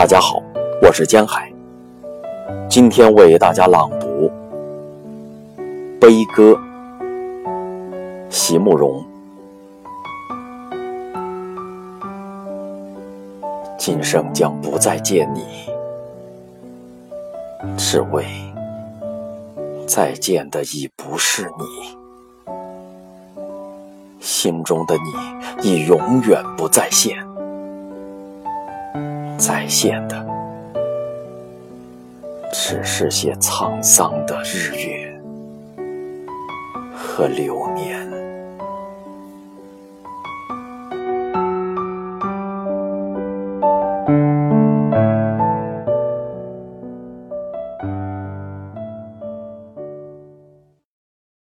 大家好，我是江海，今天为大家朗读《悲歌》，席慕容。今生将不再见你，只为再见的已不是你，心中的你已永远不再现。再现的，只是些沧桑的日月和流年。